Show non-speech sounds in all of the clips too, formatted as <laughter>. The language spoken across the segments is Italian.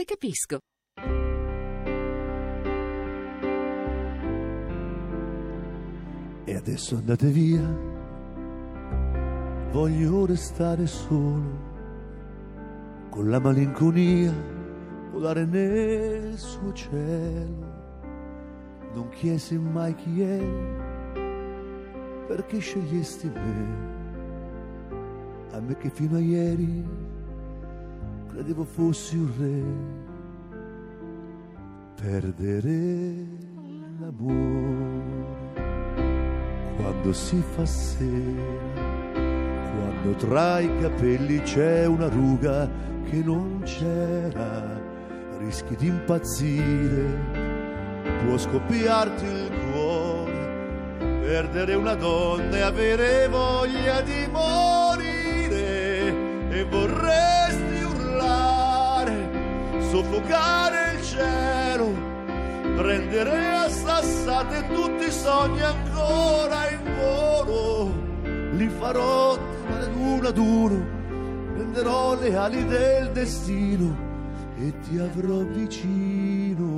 le capisco. E adesso andate via, voglio restare solo, con la malinconia volare nel suo cielo. Non chiesi mai chi eri, perché scegliesti me, a me che fino a ieri credevo fossi un re. Perdere l'amore. Quando si fa sera, quando tra i capelli c'è una ruga che non c'era, rischi di impazzire, può scoppiarti il cuore, perdere una donna e avere voglia di morire. E urlare, soffocare il cielo prendere a sassate tutti i sogni ancora in volo, li farò ad uno ad uno, prenderò le ali del destino e ti avrò vicino.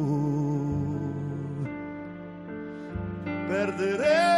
Perdere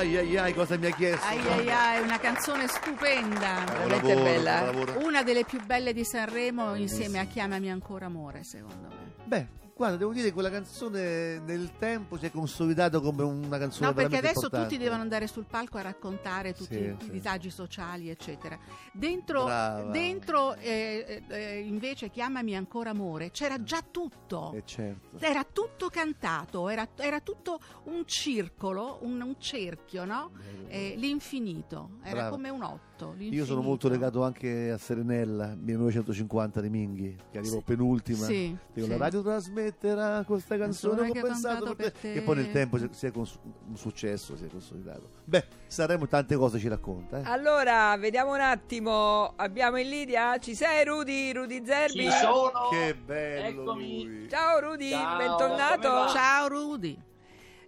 Ai ai ai, cosa mi ha chiesto? Ai ai ai, una canzone stupenda, Buon veramente lavoro, bella. lavoro. Una delle più belle di Sanremo insieme a Chiamami ancora amore, secondo me. Beh, guarda, devo dire che quella canzone nel tempo si è consolidata come una canzone No, perché adesso importante. tutti devono andare sul palco a raccontare tutti Sì, i sì. disagi sociali, eccetera. Dentro, dentro eh, eh, invece Chiamami ancora amore, c'era già tutto. Eh, certo. Era tutto cantato, era, era tutto un circolo, un, un cerchio, no? Eh, l'infinito, era Brava. come un otto. Io sono l'infinito. molto legato anche a Serenella 1950 di Minghi, che arrivò Sì. penultima. Sì, sì. La radio trasmetterà questa canzone Canzone che che ho pensato per per te. te. E poi nel tempo si è cons- un successo, si è consolidato. Beh, Sanremo tante cose ci racconta. Eh? Allora, vediamo un attimo. Abbiamo in Lidia? Ci sei Rudy? Rudy Zerbi? Ci sono. Che bello Eccomi. lui. Ciao Rudy, Ciao, bentornato. Ciao Rudy.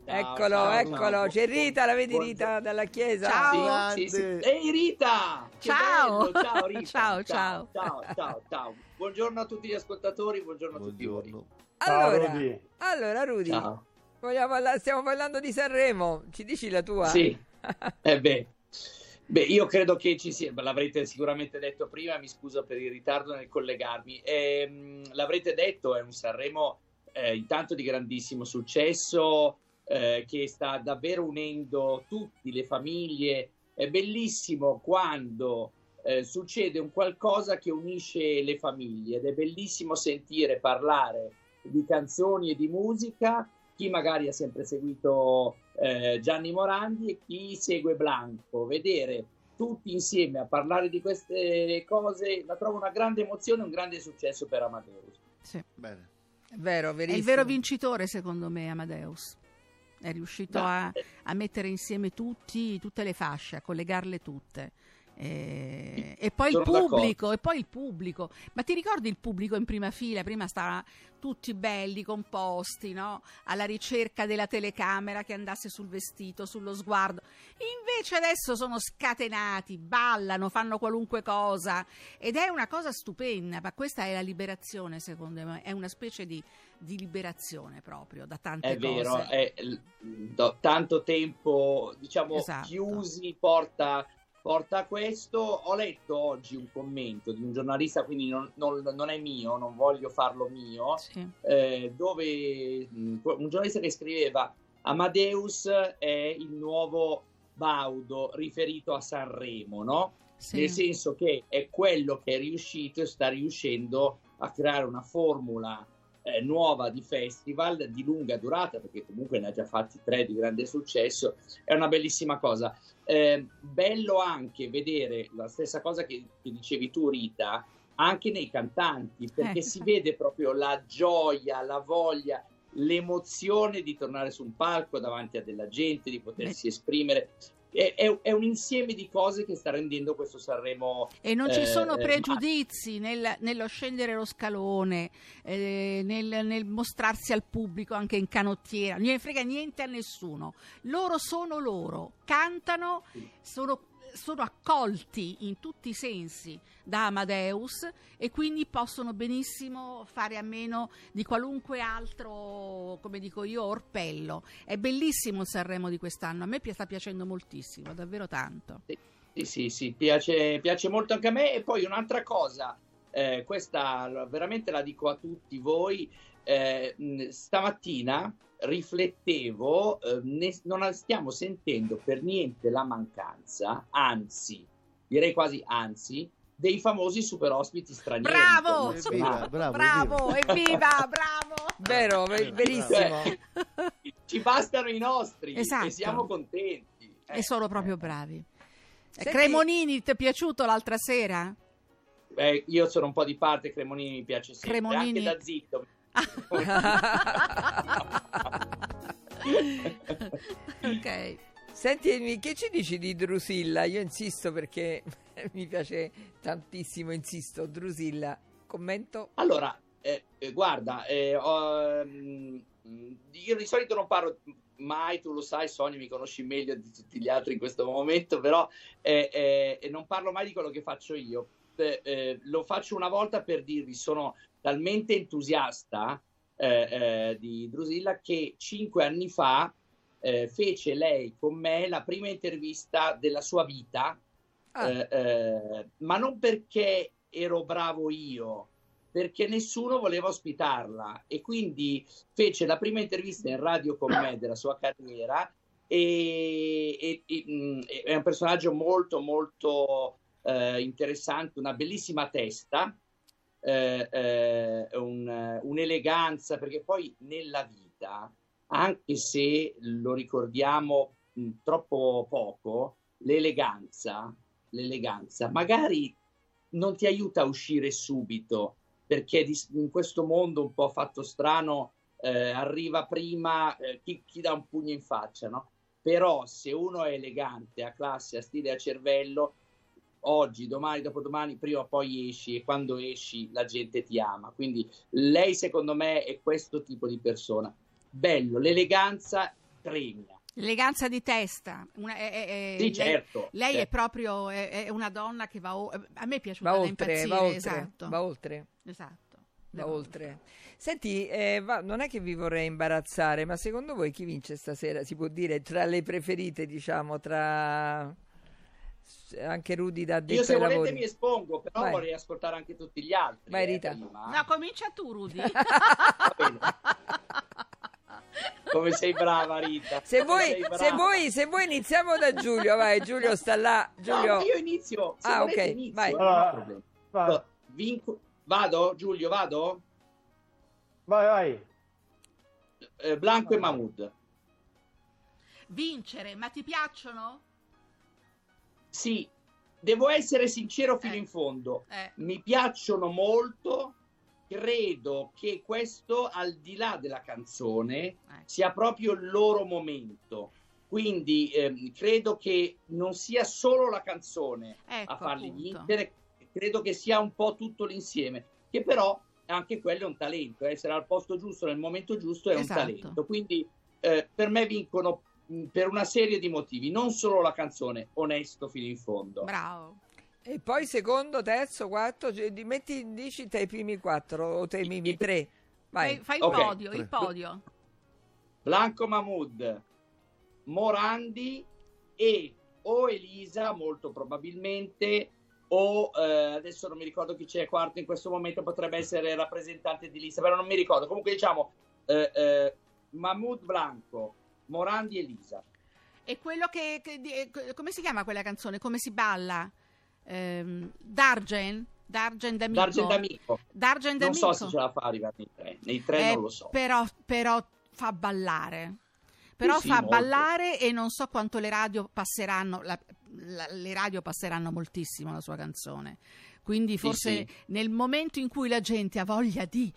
Ciao, Eccolo, ciao, eccolo. ciao. C'è Rita, la vedi Buongiorno. Rita dalla chiesa? Ciao. Sì, sì, sì. Ehi Rita! Che Ciao. bello, Ciao Rita! <laughs> Ciao, ciao, ciao, ciao, ciao. Buongiorno a tutti gli ascoltatori, buongiorno, a tutti voi. Allora, Rudy. allora Rudy, Ciao. vogliamo parla- stiamo parlando di Sanremo. Ci dici la tua? Sì, <laughs> eh beh. Beh, io credo che ci sia, l'avrete sicuramente detto prima, mi scuso per il ritardo nel collegarmi. Ehm, l'avrete detto, è un Sanremo eh, intanto di grandissimo successo, eh, che sta davvero unendo tutti, le famiglie. È bellissimo quando eh, succede un qualcosa che unisce le famiglie ed è bellissimo sentire parlare di canzoni e di musica. Chi magari ha sempre seguito eh, Gianni Morandi e chi segue Blanco, vedere tutti insieme a parlare di queste cose la trovo una grande emozione, un grande successo per Amadeus. Sì. Bene. È vero, È il vero vincitore, secondo me, Amadeus. È riuscito a, a mettere insieme tutti, tutte le fasce, a collegarle tutte. E, e poi pubblico, e poi il pubblico. Ma ti ricordi il pubblico in prima fila? Prima stavano tutti belli, composti, no? Alla ricerca della telecamera che andasse sul vestito, sullo sguardo. Invece adesso sono scatenati, ballano, fanno qualunque cosa. Ed è una cosa stupenda, ma questa è la liberazione, secondo me. È una specie di, di liberazione proprio da tante È cose. vero, è l- do- tanto tempo, diciamo, Esatto. chiusi porta, porta a questo. Ho letto oggi un commento di un giornalista, quindi non, non- non è mio, non voglio farlo mio, Sì. eh, dove un giornalista che scriveva Amadeus è il nuovo Baudo riferito a Sanremo, no? Sì. Nel senso che è quello che è riuscito e sta riuscendo a creare una formula eh, nuova di festival di lunga durata, perché comunque ne ha già fatti tre di grande successo, è una bellissima cosa. Eh, bello anche vedere la stessa cosa che, che dicevi tu, Rita, anche nei cantanti, perché Eh. si vede proprio la gioia, la voglia. l'emozione di tornare su un palco davanti a della gente, di potersi esprimere. È, è- è un insieme di cose che sta rendendo questo Sanremo E non ci Eh, sono eh, pregiudizi nel- nello scendere lo scalone, eh, nel, nel mostrarsi al pubblico anche in canottiera, non ne frega niente a nessuno. Loro sono loro, cantano, sono, sono accolti in tutti i sensi da Amadeus e quindi possono benissimo fare a meno di qualunque altro, come dico io, orpello. È bellissimo il Sanremo di quest'anno, a me sta piacendo moltissimo, davvero tanto. Sì, sì, sì, piace, piace molto anche a me. E poi un'altra cosa, eh, questa veramente la dico a tutti voi, eh, stamattina riflettevo, eh, ne- non stiamo sentendo per niente la mancanza, anzi, direi quasi anzi, dei famosi super ospiti stranieri. Bravo! internazionali. Bravo, Bravo, evviva, bravo! Vero, ve- Eh, verissimo. <laughs> Ci bastano i nostri Esatto. e siamo contenti. Eh, E sono proprio bravi. Eh, Senti- Cremonini, ti è piaciuto l'altra sera? eh, io sono un po' di parte, Cremonini mi piace sempre, Cremonini? anche da zitto. <laughs> ok. Senti, che ci dici di Drusilla? Io insisto perché <laughs> mi piace tantissimo, insisto, Drusilla. Commento? Allora, eh, eh, guarda, eh, mm, io di solito non parlo mai, tu lo sai, Sonia, mi conosci meglio di tutti gli altri in questo momento, però eh, eh, non parlo mai di quello che faccio io. Eh, eh, lo faccio una volta per dirvi, sono talmente entusiasta eh, eh, di Drusilla che cinque anni fa eh, fece lei con me la prima intervista della sua vita Ah, eh, eh, ma non perché ero bravo io, perché nessuno voleva ospitarla. E quindi fece la prima intervista in radio con me della sua carriera e, e- e, mh, è un personaggio molto molto eh, interessante, una bellissima testa, eh, eh, un- un'eleganza, perché poi nella vita, anche se lo ricordiamo mh, troppo poco, l'eleganza, l'eleganza magari non ti aiuta a uscire subito, perché di- in questo mondo un po' fatto strano eh, arriva prima eh, chi, chi dà un pugno in faccia, no? Però se uno è elegante, ha classe, ha stile, ha cervello, oggi, domani, dopodomani, prima o poi esci e quando esci la gente ti ama. Quindi lei secondo me è questo tipo di persona. Bello, l'eleganza premia. L'eleganza di testa. Una- è- è- è- Sì, lei- certo. Lei è certo. proprio è, è una donna che va o- a me piace va oltre, impazzire, va oltre, esatto. va oltre. esatto. Va oltre. Senti, eh, va- non è che vi vorrei imbarazzare, ma secondo voi chi vince stasera? Si può dire tra le preferite, diciamo, tra anche Rudy da Io addetto se volete lavori. mi espongo, però Vai. vorrei ascoltare anche tutti gli altri. Vai, eh, Rita. prima. No, comincia tu, Rudy. <laughs> Va. Come sei brava, Rita. Se brava. se, voi, se voi iniziamo da Giulio, vai, Giulio sta là. No, Giulio, io inizio. Se Ah, ok, inizio, vai. Allora, problema. Vai, Allora, vinco- Vado, Giulio, vado? vai, vai. Eh, Blanco e Mahmood. Vincere, ma ti piacciono? Sì, devo essere sincero fino Eh. in fondo. Eh, Mi piacciono molto. Credo che questo, al di là della canzone, ecco. sia proprio il loro momento. Quindi ehm, credo che non sia solo la canzone ecco, a farli appunto. vincere, credo che sia un po' tutto l'insieme, che però anche quello è un talento, essere al posto giusto nel momento giusto è Esatto. un talento. Quindi eh, per me vincono per una serie di motivi, non solo la canzone, onesto fino in fondo. Bravo. e poi secondo, terzo, quarto, cioè, metti, dici tra i primi quattro o tra i primi tre. Vai. Fai, fai il Ok. podio, il podio. Blanco Mahmood, Morandi e o Elisa, molto probabilmente, o eh, adesso non mi ricordo chi c'è quarto in questo momento, potrebbe essere il rappresentante di lista, però non mi ricordo. Comunque diciamo eh, eh, Mahmood Blanco, Morandi e Elisa. E quello che, che di- eh, come si chiama quella canzone? Come si balla? Ehm, Dargen? Dargen d'amico. Dargen D'Amico. Dargen Non d'amico. so se ce la fa arrivare nei tre, nei tre Eh, non lo so. Però, però fa ballare. Però sì, fa molto. ballare e non so quanto le radio passeranno. la- la- le radio passeranno moltissimo la sua canzone. Quindi forse sì. nel momento in cui la gente ha voglia di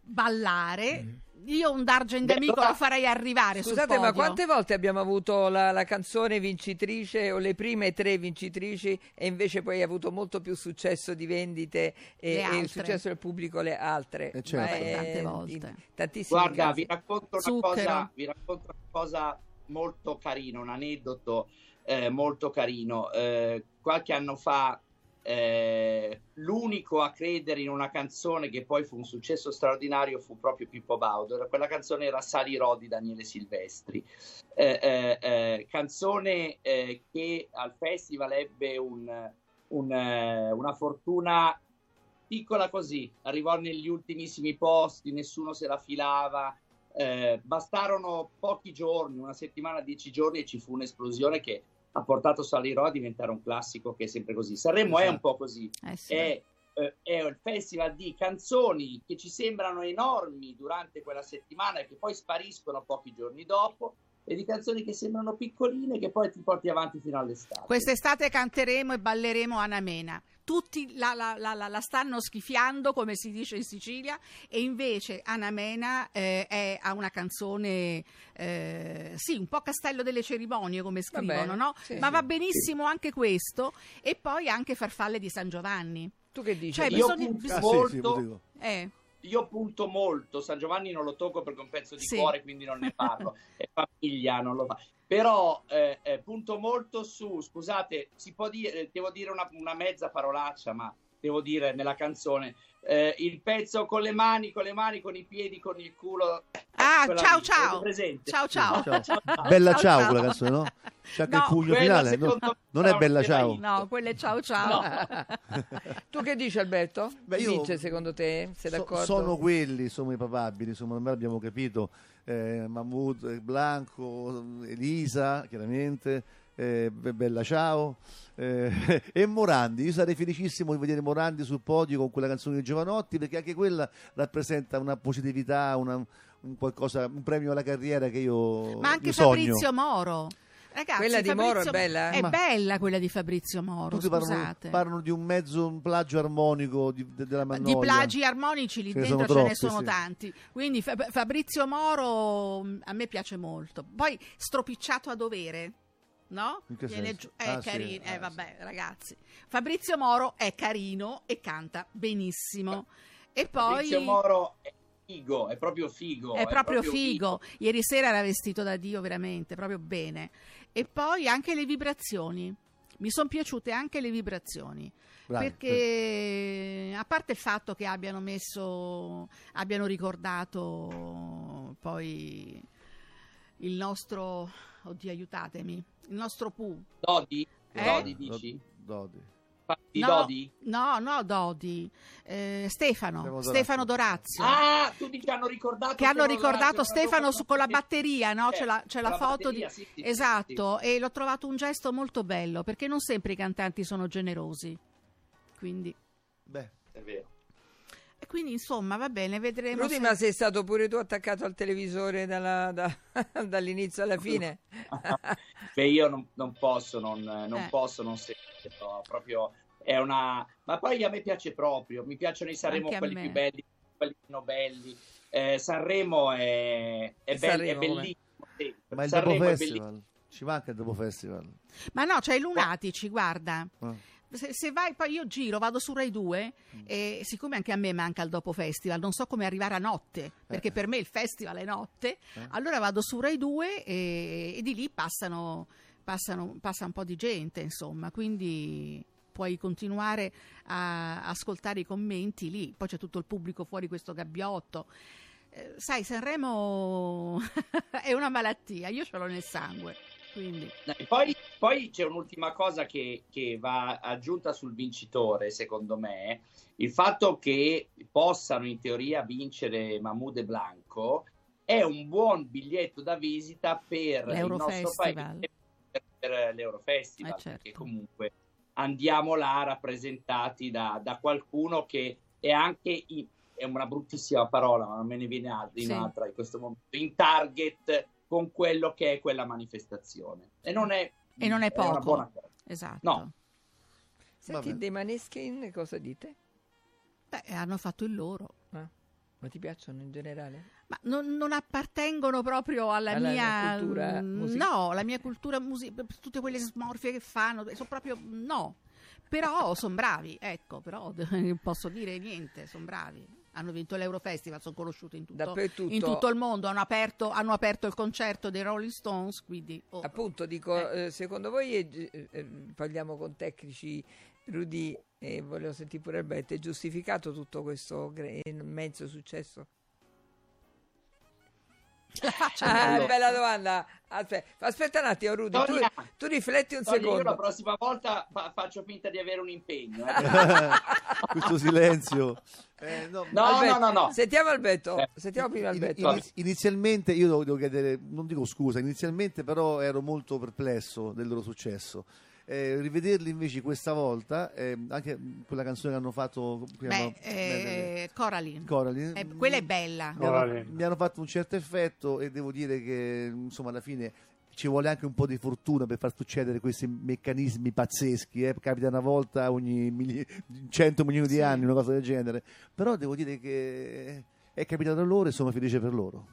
ballare. Io un Dargen d'amico lo farei arrivare sul Scusate, ma quante volte abbiamo avuto la, la canzone vincitrice o le prime tre vincitrici e invece poi ha avuto molto più successo di vendite e, e il successo del pubblico le altre? Eh, certo. Ma Beh, è tante volte. in tantissimi Guarda, casi. vi racconto, una cosa, vi racconto una cosa molto carina, un aneddoto eh, molto carino. Eh, qualche anno fa, eh, l'unico a credere in una canzone che poi fu un successo straordinario fu proprio Pippo Baudo. Quella canzone era Salirò di Daniele Silvestri. Eh, eh, eh, canzone eh, che al festival ebbe un- un, eh, una fortuna piccola così, arrivò negli ultimissimi posti, nessuno se la filava. bastarono pochi giorni, una settimana, dieci giorni e ci fu un'esplosione che ha portato Salirò a diventare un classico che è sempre così. Sanremo è un Esatto. po' così, Eh sì. è, eh, è il festival di canzoni che ci sembrano enormi durante quella settimana e che poi spariscono pochi giorni dopo e di canzoni che sembrano piccoline che poi ti porti avanti fino all'estate. Quest'estate canteremo e balleremo Anna Mena. Tutti la, la- la- la- la stanno schifiando, come si dice in Sicilia, e invece Anna Mena eh, è- ha una canzone, eh, sì, un po' castello delle cerimonie, come scrivono, bene, no? sì, Ma sì. va benissimo anche questo, e poi anche Farfalle di San Giovanni. Tu che dici? Cioè, Io bisogna- punto bis- Ah, sì, sì, molto. Eh, io punto molto, San Giovanni non lo tocco perché è un pezzo di Sì. cuore, quindi non ne <laughs> parlo, è famiglia, non lo fa. Però eh, eh, punto molto su, scusate, si può dire, devo dire una, una mezza parolaccia, ma devo dire nella canzone, eh, il pezzo con le mani, con le mani, con i piedi, con il culo. Ah, quella ciao ciao. Ciao ciao. Ciao. Ciao. Bella Ciao, ciao, quella canzone, no? C'è anche No, il pugno Quella, finale. no? me, Non è bella ciao. No, quelle ciao ciao. <laughs> Tu che dici Alberto? Beh, io- vince secondo te? Sei So- d'accordo? sono quelli, sono i papabili, insomma, ormai abbiamo capito. Eh, Mahmood, eh, Blanco, Elisa, chiaramente, eh, Be- Bella Ciao eh, <laughs> e Morandi. Io sarei felicissimo di vedere Morandi sul podio con quella canzone di Giovanotti perché anche quella rappresenta una positività, una- un, qualcosa, un premio alla carriera che io Ma anche io sogno. Fabrizio Moro. Ragazzi, Quella di Fabrizio- Moro è bella, eh? È Ma- bella quella di Fabrizio Moro, Tutti parlano, scusate. parlano di un mezzo un plagio armonico di- de- della di Magnolia. plagi armonici lì Ce dentro sono ce ne troppi, sono sì. tanti. Quindi Fa- Fabrizio Moro mh, a me piace molto. Poi stropicciato a dovere. No? Viene senso? giù- è Ah, sì, carino, eh, ah, vabbè, ragazzi. Fabrizio Moro è carino e canta benissimo. E poi Fabrizio Moro è figo, è proprio figo. è proprio figo. Ieri sera era vestito da Dio veramente, proprio bene. E poi anche le vibrazioni. Mi sono piaciute anche le vibrazioni. Bravi, perché a parte il fatto che abbiano messo abbiano ricordato poi il nostro oddio aiutatemi il nostro Pooh Dodi? Eh? Dodi, Do- dici? Dodi. Di no, Dodi? no no Dodi Eh, Stefano Stefano Stefano Dorazio Ah, tu dici che hanno ricordato che hanno Stefano ricordato Dorazio, Stefano su- con la batteria, no? Eh, C'è la, c'è la con foto batteria, di... sì, sì, sì, esatto, e l'ho trovato un gesto molto bello, perché non sempre i cantanti sono generosi. Quindi, Beh, sì, È vero. E quindi insomma, va bene, vedremo. Rudy, se- ma sei stato pure tu attaccato al televisore dalla- da- <laughs> dall'inizio alla fine? <laughs> Beh, io non, non posso non, non Eh. posso non sentire, no, proprio è una... Ma poi a me piace proprio, mi piacciono i Sanremo quelli me. più belli, quelli meno belli. Eh, Sanremo è, è, be- Sanremo, è com'è? bellissimo. sì. ma il Sanremo dopo è bellissimo. festival. Ci manca il dopo festival. Ma no, c'è i lunatici, guarda. Ah. Se, se vai, poi io giro, vado su Rai 2 Mm. e siccome anche a me manca il dopo festival, non so come arrivare a notte, perché per me il festival è notte, Eh. allora vado su Rai 2 e, e di lì passano, passano, passa un po' di gente, insomma, quindi puoi continuare a ascoltare i commenti lì, poi c'è tutto il pubblico fuori questo gabbiotto. Eh, sai, Sanremo <laughs> è una malattia, io ce l'ho nel sangue, quindi... E Poi, poi c'è un'ultima cosa che, che va aggiunta sul vincitore, secondo me, il fatto che possano in teoria vincere Mahmoud e Blanco è un buon biglietto da visita per il nostro paese, per, l'Eurofestival, Eh, certo. perché comunque andiamo là rappresentati da, da qualcuno che è anche, in- è una bruttissima parola, ma non me ne viene altra, in Sì. altra in questo momento, in target con quello che è quella manifestazione. E non è, E non è una poco. buona cosa. Esatto. No. Senti, Vabbè. dei Maneskin cosa dite? Beh, hanno fatto il loro. Eh. Ma ti piacciono in generale? Ma non, non appartengono proprio alla, Alla mia cultura musica- No, la mia cultura musica, tutte quelle smorfie che fanno, sono proprio no. Però sono bravi, ecco, però non <laughs> posso dire niente, sono bravi. Hanno vinto l'Eurofestival, sono conosciuti in tutto, in tutto il mondo, hanno aperto, hanno aperto il concerto dei Rolling Stones, quindi oh, Appunto, dico, eh, secondo voi, gi- eh, eh, parliamo con tecnici, Rudy, e volevo sentire pure Alberto, è giustificato tutto questo immenso successo? <laughs> la faccia Ah, bella domanda. Aspetta, aspetta un attimo, Rudy, tu, tu rifletti un Sonia, io la secondo. prossima volta fa- faccio finta di avere un impegno. eh. <laughs> Questo silenzio. Eh, no, No, Alberto, no, no, no. Sentiamo Alberto, Eh. sentiamo prima In- Alberto. iniz- inizialmente io devo, devo chiedere, non dico scusa, inizialmente però ero molto perplesso del loro successo. Eh, rivederli invece questa volta, eh, anche quella canzone che hanno fatto Beh, eh, Coraline. Coraline, Eh, quella è bella. mi hanno, mi hanno fatto un certo effetto e devo dire che insomma alla fine ci vuole anche un po' di fortuna per far succedere questi meccanismi pazzeschi, eh. capita una volta ogni mili- 100 milioni di Sì. anni, una cosa del genere, però devo dire che è capitato a loro e sono felice per loro.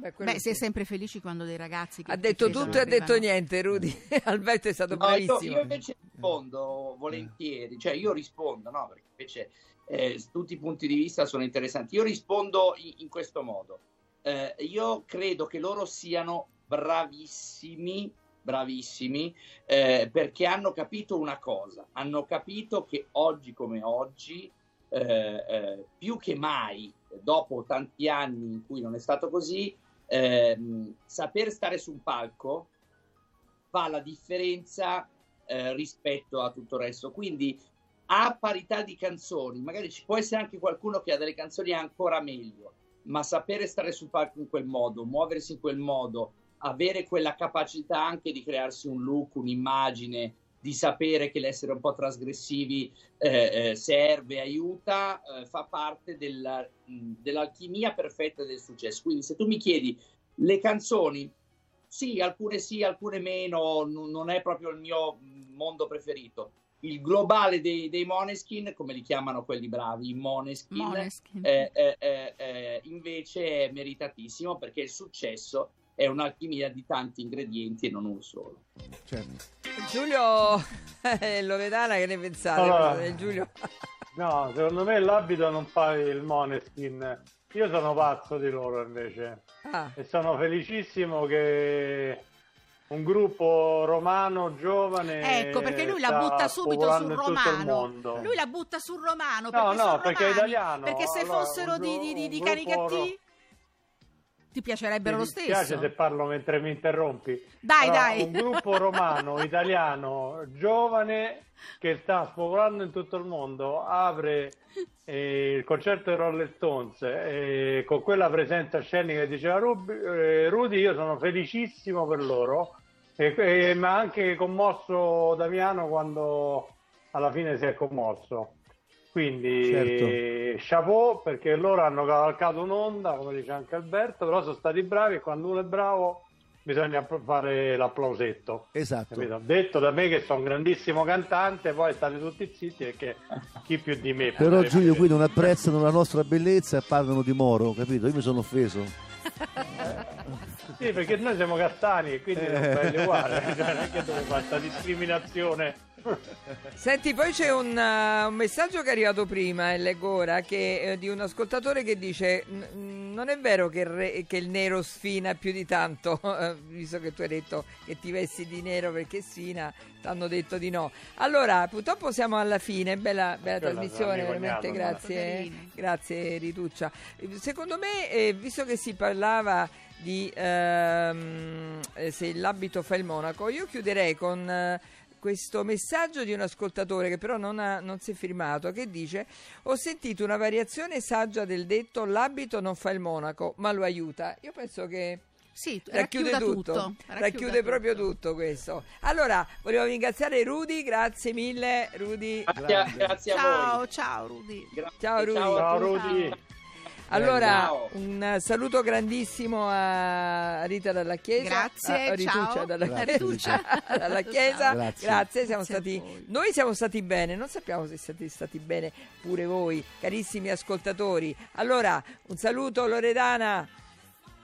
Beh, Beh, sì. sei sempre felici quando dei ragazzi che Ha detto tutto e ha detto niente, Rudy. <laughs> Alberto è stato No, io, bravissimo. io invece rispondo volentieri, cioè io rispondo, no? Perché invece eh, tutti i punti di vista sono interessanti. Io rispondo in, in questo modo. Eh, io credo che loro siano bravissimi, bravissimi, eh, perché hanno capito una cosa, hanno capito che oggi come oggi, eh, eh, più che mai, dopo tanti anni in cui non è stato così, ehm, saper stare su un palco fa la differenza eh, rispetto a tutto il resto. Quindi a parità di canzoni, magari ci può essere anche qualcuno che ha delle canzoni ancora meglio, ma sapere stare sul palco in quel modo, muoversi in quel modo, avere quella capacità anche di crearsi un look, un'immagine, di sapere che l'essere un po' trasgressivi eh, eh, serve, aiuta, eh, fa parte della- mh, dell'alchimia perfetta del successo. Quindi se tu mi chiedi le canzoni, sì, alcune sì, alcune meno, n- non è proprio il mio mh, mondo preferito. Il globale dei, dei Moneskin, come li chiamano quelli bravi, i Moneskin, Måneskin. eh, eh, eh, invece è meritatissimo perché il successo è un'alchimia di tanti ingredienti e non uno solo. Certo. Giulio <laughs> eh, Loredana, che ne pensate? Allora- Eh, Giulio? <laughs> No, secondo me l'abito non fa il Moneskin. Io sono pazzo di loro invece Ah, e sono felicissimo che un gruppo romano giovane Ecco, perché lui la butta subito sul romano. Lui la butta sul romano. No, perché no, sono perché è italiano. Perché se Allora, fossero di, gru- di, di, di caricattì ro- ti piacerebbero Mi lo stesso. dispiace se parlo mentre mi interrompi. Dai, Però dai. Un gruppo romano, <laughs> italiano, giovane, che sta spopolando in tutto il mondo, apre eh, il concerto dei Rolling Stones e con quella presenza scenica che diceva Ruby, eh, Rudy, io sono felicissimo per loro, ma anche commosso Damiano quando alla fine si è commosso. Quindi Certo. chapeau perché loro hanno cavalcato un'onda, come dice anche Alberto, però sono stati bravi e quando uno è bravo bisogna fare l'applausetto. Esatto. Capito? Detto da me che sono un grandissimo cantante, poi state tutti zitti perché chi più di me. Però Giulio qui non apprezzano la nostra bellezza e parlano di Moro, capito? Io mi sono offeso. <laughs> Sì, perché noi siamo castani e quindi Eh. belli uguali, cioè, non è che dove fa questa discriminazione. Senti, poi c'è un, uh, un messaggio che è arrivato prima, e leggo ora, che, eh, di un ascoltatore che dice: "N- Non è vero che il, re- che il nero sfina più di tanto, <laughs> eh, visto che tu hai detto che ti vesti di nero perché sfina, ti hanno detto di no. Allora, purtroppo siamo alla fine, bella, bella trasmissione, veramente cognato, grazie, grazie Rituccia. Secondo me, eh, visto che si parlava di ehm, eh, se l'abito fa il monaco, io chiuderei con eh, questo messaggio di un ascoltatore che però non, ha- non si è firmato, che dice ho sentito una variazione saggia del detto l'abito non fa il monaco, ma lo aiuta. Io penso che Sì, racchiude racchiuda tutto, tutto. racchiude proprio tutto questo. Allora, volevo ringraziare Rudy, grazie mille Rudy. Grazie, grazie a Ciao, voi. ciao Rudy. Grazie, Ciao, Rudy. Ciao. Rudy. Allora, Ciao. un saluto grandissimo a Rita dalla Chiesa. Grazie, a Rituccia ciao. dalla Grazie, Chiesa. Rituccia. <laughs> dalla Chiesa. Grazie. Grazie, siamo stati noi siamo stati bene, non sappiamo se siete stati bene pure voi, carissimi ascoltatori. Allora, un saluto Loredana.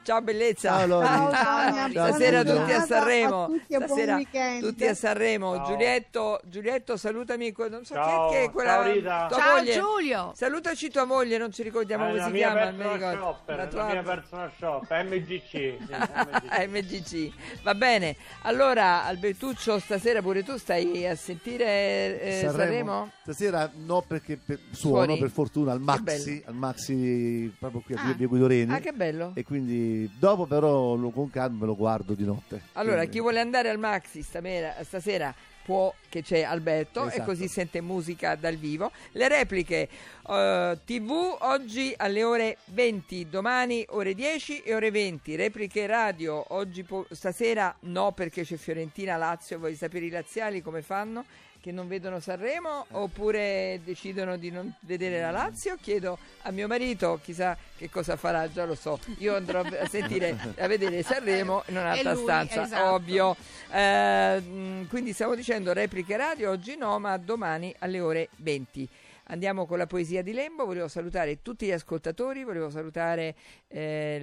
Ciao bellezza. Ciao, Lori. Ciao, Ciao, Stasera buona tutti a Sanremo. a tutti buon Stasera weekend. tutti a Sanremo. Ciao. Giulietto, Giulietto, salutami. Non so Ciao, chi è che è quella. ciao, Rita. tua Ciao moglie. Giulio. Salutaci tua moglie, non ci ricordiamo Eh, come la si chiama, shopper, La la tua mia personal shop, MGC. <laughs> sì, MGC. MGC. Va bene. Allora, Albertuccio, stasera pure tu stai a sentire eh, Sanremo? Stasera no perché per- suono Suoni? per fortuna al Maxi, al Maxi proprio qui a Ah. via Guido Reni. Ah, che bello. E quindi dopo però con calma me lo guardo di notte. Allora, Quindi- chi vuole andare al Maxi stamera- stasera può, che c'è Alberto, e Esatto. così sente musica dal vivo. Le repliche eh, TV oggi alle ore 20, domani ore 10 e ore 20. Repliche radio oggi po- stasera no perché c'è Fiorentina Lazio, voglio sapere i laziali come fanno che non vedono Sanremo oppure decidono di non vedere la Lazio? Chiedo a mio marito chissà che cosa farà già lo so. Io andrò a sentire a vedere Sanremo in un'altra lui, stanza esatto. ovvio. Eh, mh, quindi stiamo dicendo repliche radio oggi no ma domani alle ore 20 Andiamo con la poesia di Lembo, volevo salutare tutti gli ascoltatori, volevo salutare eh,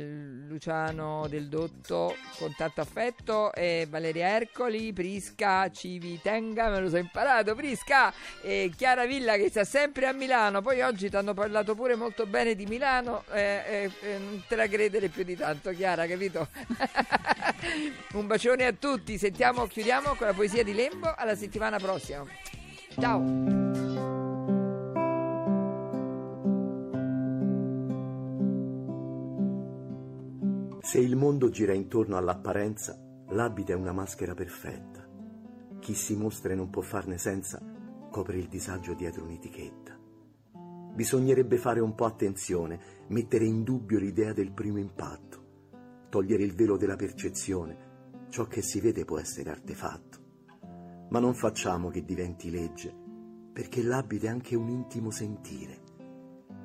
Luciano Del Dotto, Contatto Affetto, e Valeria Ercoli, Prisca Civitenga, me lo so imparato, Prisca, e Chiara Villa che sta sempre a Milano, poi oggi ti hanno parlato pure molto bene di Milano, eh, eh, eh, non te la credere più di tanto Chiara, capito? <laughs> Un bacione a tutti, sentiamo, chiudiamo con la poesia di Lembo, alla settimana prossima. Ciao! Se il mondo gira intorno all'apparenza, l'abito è una maschera perfetta. Chi si mostra e non può farne senza, copre il disagio dietro un'etichetta. Bisognerebbe fare un po' attenzione, mettere in dubbio l'idea del primo impatto, togliere il velo della percezione. Ciò che si vede può essere artefatto. Ma non facciamo che diventi legge, perché l'abito è anche un intimo sentire.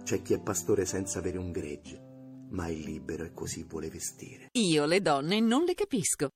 C'è chi è pastore senza avere un gregge, ma è libero e così vuole vestire. Io le donne non le capisco.